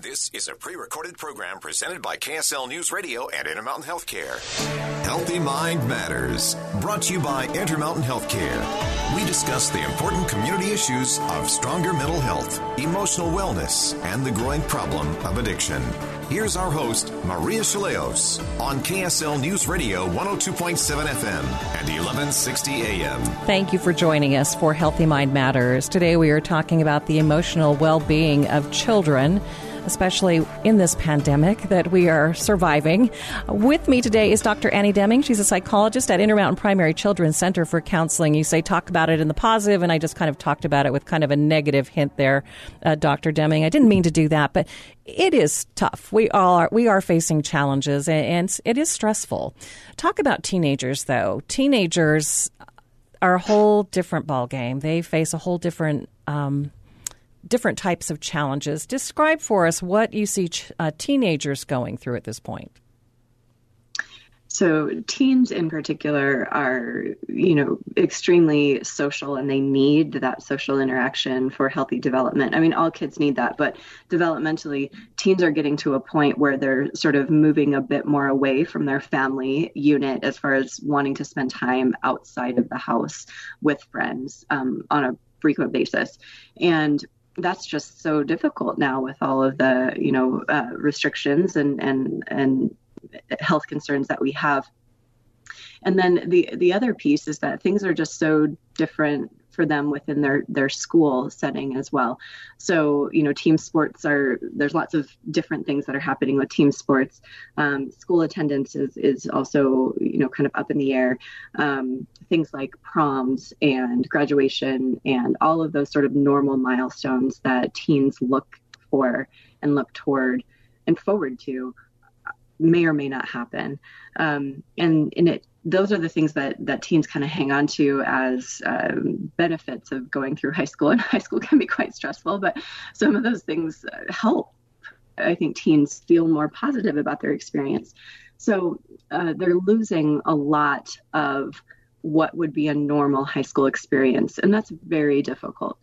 This is a pre recorded program presented by KSL News Radio and Intermountain Healthcare. Healthy Mind Matters, brought to you by Intermountain Healthcare. We discuss the important community issues of stronger mental health, emotional wellness, and the growing problem of addiction. Here's our host, Maria Shilaos, on KSL News Radio 102.7 FM and 1160 AM. Thank you for joining us for Healthy Mind Matters. Today we are talking about the emotional well being of children especially in this pandemic that we are surviving. With me today is Dr. Annie Deming. She's a psychologist at Intermountain Primary Children's Center for Counseling. You say talk about it in the positive, and I just kind of talked about it with kind of a negative hint there, uh, Dr. Deming. I didn't mean to do that, but it is tough. We all are, we are facing challenges, and it is stressful. Talk about teenagers, though. Teenagers are a whole different ball game. They face a whole different um, different types of challenges. Describe for us what you see ch- uh, teenagers going through at this point. So teens in particular are, you know, extremely social and they need that social interaction for healthy development. I mean, all kids need that, but developmentally, teens are getting to a point where they're sort of moving a bit more away from their family unit as far as wanting to spend time outside of the house with friends um, on a frequent basis. And that's just so difficult now with all of the you know uh, restrictions and and and health concerns that we have. And then the the other piece is that things are just so different for them within their their school setting as well. So you know, team sports are there's lots of different things that are happening with team sports. Um, school attendance is is also you know kind of up in the air. Um, things like proms and graduation and all of those sort of normal milestones that teens look for and look toward and forward to may or may not happen. Um, and and it those are the things that that teens kind of hang on to as um, benefits of going through high school. And high school can be quite stressful, but some of those things help. I think teens feel more positive about their experience. So uh, they're losing a lot of what would be a normal high school experience, and that's very difficult.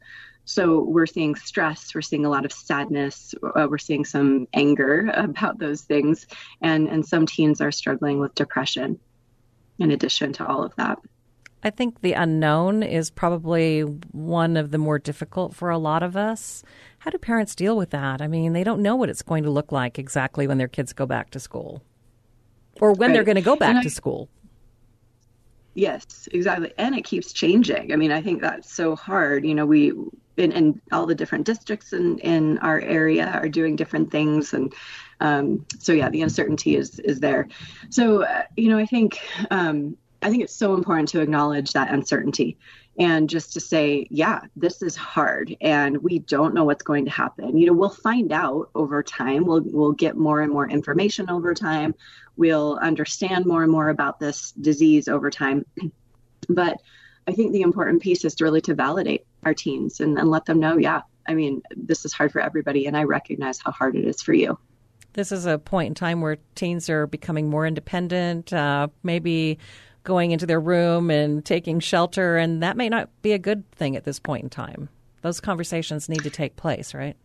So we're seeing stress, we're seeing a lot of sadness, uh, we're seeing some anger about those things, and and some teens are struggling with depression. In addition to all of that. I think the unknown is probably one of the more difficult for a lot of us. How do parents deal with that? I mean, they don't know what it's going to look like exactly when their kids go back to school or when right. they're going to go back I, to school. Yes, exactly. And it keeps changing. I mean, I think that's so hard. You know, we and, all the different districts in, in our area are doing different things. And um, so yeah the uncertainty is is there. So uh, you know i think um, i think it's so important to acknowledge that uncertainty and just to say yeah this is hard and we don't know what's going to happen. You know we'll find out over time. We'll we'll get more and more information over time. We'll understand more and more about this disease over time. But i think the important piece is to really to validate our teens and, and let them know, yeah, I mean, this is hard for everybody, and I recognize how hard it is for you. This is a point in time where teens are becoming more independent, uh, maybe going into their room and taking shelter, and that may not be a good thing at this point in time. Those conversations need to take place, right?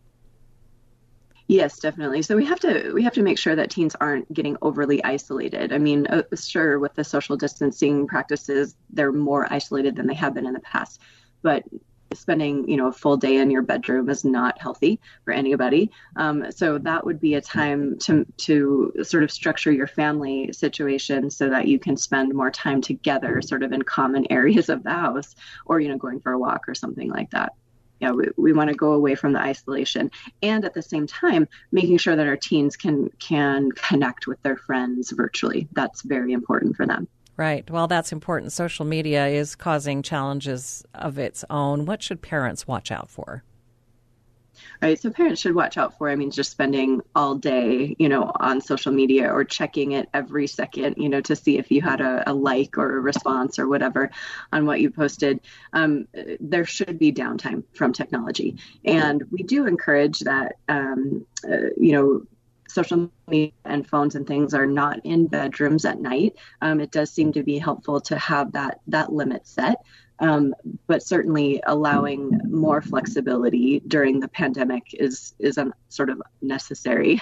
Yes, definitely. So we have to we have to make sure that teens aren't getting overly isolated. I mean, uh, sure, with the social distancing practices, they're more isolated than they have been in the past. But spending you know a full day in your bedroom is not healthy for anybody. Um, so that would be a time to to sort of structure your family situation so that you can spend more time together sort of in common areas of the house or you know going for a walk or something like that. Yeah we, we want to go away from the isolation and at the same time making sure that our teens can can connect with their friends virtually. That's very important for them Right. Well, that's important. Social media is causing challenges of its own. What should parents watch out for? right? So parents should watch out for, I mean, just spending all day, you know, on social media or checking it every second, you know, to see if you had a, a like or a response or whatever on what you posted. Um, there should be downtime from technology. And we do encourage that, um, uh, you know, social media and phones and things are not in bedrooms at night. Um, it does seem to be helpful to have that that limit set um, but certainly allowing more flexibility during the pandemic is is sort of necessary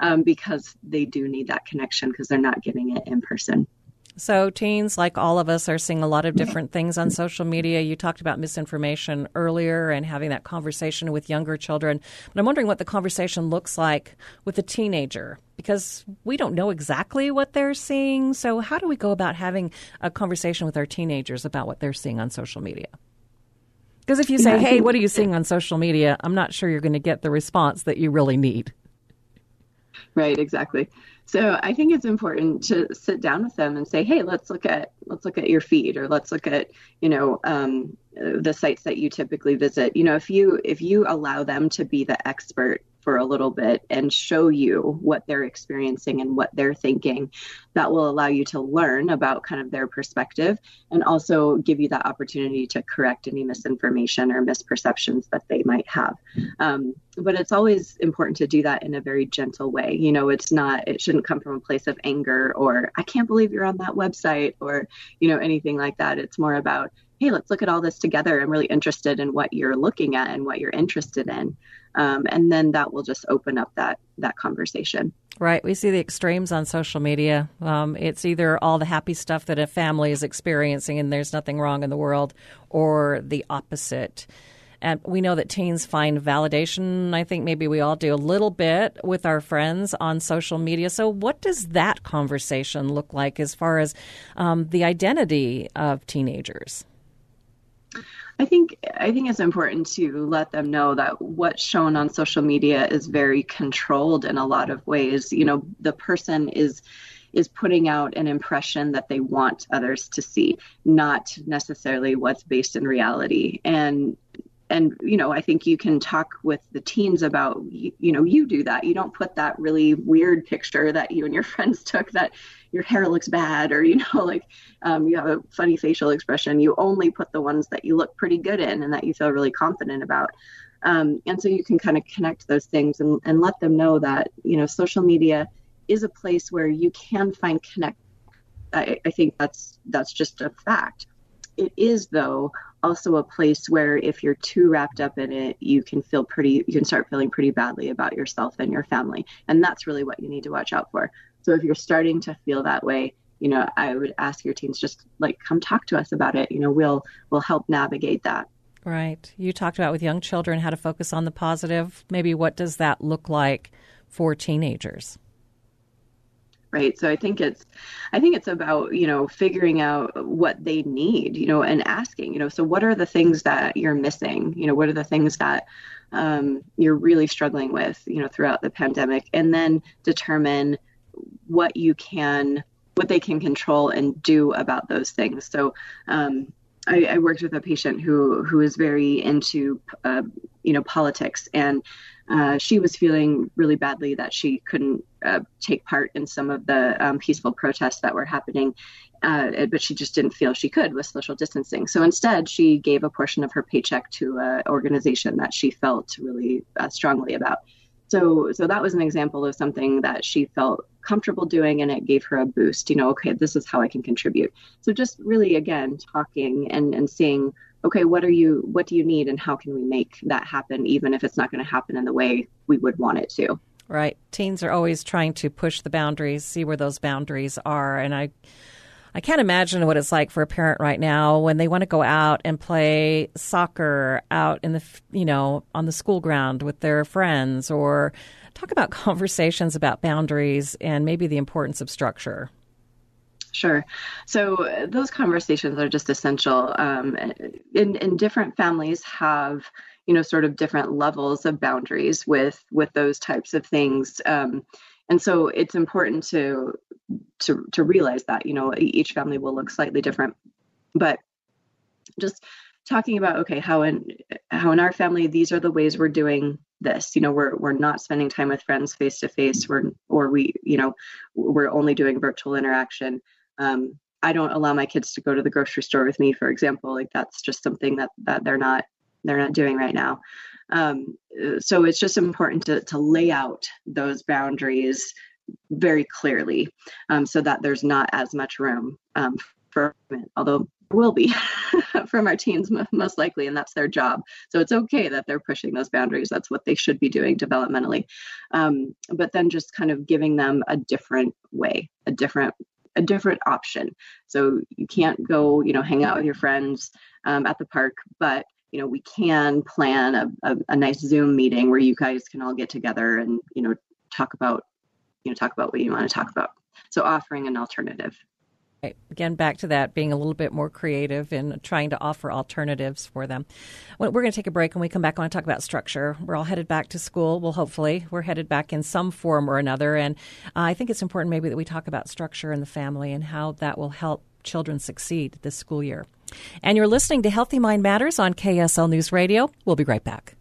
um, because they do need that connection because they're not getting it in person. So, teens, like all of us, are seeing a lot of different things on social media. You talked about misinformation earlier and having that conversation with younger children. But I'm wondering what the conversation looks like with a teenager because we don't know exactly what they're seeing. So, how do we go about having a conversation with our teenagers about what they're seeing on social media? Because if you say, hey, what are you seeing on social media? I'm not sure you're going to get the response that you really need. Right, exactly. So I think it's important to sit down with them and say, "Hey, let's look at let's look at your feed, or let's look at you know um, the sites that you typically visit." You know, if you if you allow them to be the expert for a little bit and show you what they're experiencing and what they're thinking. That will allow you to learn about kind of their perspective and also give you that opportunity to correct any misinformation or misperceptions that they might have. Um, but it's always important to do that in a very gentle way. You know, it's not, it shouldn't come from a place of anger or, I can't believe you're on that website or, you know, anything like that. It's more about, hey, let's look at all this together. I'm really interested in what you're looking at and what you're interested in um, and then that will just open up that that conversation. Right. We see the extremes on social media. Um, it's either all the happy stuff that a family is experiencing and there's nothing wrong in the world, or the opposite. And we know that teens find validation. I think maybe we all do a little bit with our friends on social media. So, what does that conversation look like as far as um, the identity of teenagers? I think I think it's important to let them know that what's shown on social media is very controlled in a lot of ways. You know, the person is is putting out an impression that they want others to see, not necessarily what's based in reality. And and you know i think you can talk with the teens about you, you, know you do that. You don't put that really weird picture that you and your friends took that your hair looks bad or you know like um, you have a funny facial expression. You only put the ones that you look pretty good in and that you feel really confident about. Um, and so you can kind of connect those things and, and let them know that you know social media is a place where you can find connect I, I think that's that's just a fact. It is though also a place where if you're too wrapped up in it, you can feel pretty, you can start feeling pretty badly about yourself and your family. And that's really what you need to watch out for. So if you're starting to feel that way, you know, I would ask your teens just like come talk to us about it. You know, we'll we'll help navigate that. Right. You talked about with young children how to focus on the positive. Maybe what does that look like for teenagers? Right? So i think it's i think it's about you know figuring out what they need you know and asking you know so what are the things that you're missing? You know what are the things that um, you're really struggling with you know throughout the pandemic? And then determine what you can what they can control and do about those things. So um, I, I, worked with a patient who who was very into uh, you know politics and uh, she was feeling really badly that she couldn't uh, take part in some of the um, peaceful protests that were happening, uh, but she just didn't feel she could with social distancing. So instead, she gave a portion of her paycheck to an organization that she felt really uh, strongly about. So, so that was an example of something that she felt comfortable doing, and it gave her a boost. You know, okay, this is how I can contribute. So, just really, again, talking and and seeing okay what are you what do you need and how can we make that happen even if it's not going to happen in the way we would want it to right teens are always trying to push the boundaries see where those boundaries are and i I can't imagine what it's like for a parent right now when they want to go out and play soccer out in the you know on the school ground with their friends or talk about conversations about boundaries and maybe the importance of structure. Sure. So uh, those conversations are just essential. Um, in, in different families have you know sort of different levels of boundaries with with those types of things. Um, and so it's important to to to realize that you know each family will look slightly different, but just talking about okay how in how in our family these are the ways we're doing this. You know, we're we're not spending time with friends face to face. We're or we, you know, we're only doing virtual interaction. Um, I don't allow my kids to go to the grocery store with me, for example. Like that's just something that that they're not they're not doing right now. Um, so it's just important to to lay out those boundaries very clearly, um, so that there's not as much room um, for although will be from our teens most likely and that's their job. So it's okay that they're pushing those boundaries. That's what they should be doing developmentally. Um, but then just kind of giving them a different way a different a different option. So you can't go you know hang out with your friends um, at the park but you know we can plan a, a, a nice zoom meeting where you guys can all get together and you know talk about you know talk about what you want to talk about so offering an alternative Again, back to that, being a little bit more creative and trying to offer alternatives for them. We're going to take a break. and we come back, I want to talk about structure. We're all headed back to school. Well, hopefully, we're headed back in some form or another. And I think it's important maybe that we talk about structure in the family and how that will help children succeed this school year. And you're listening to Healthy Mind Matters on KSL News Radio. We'll be right back.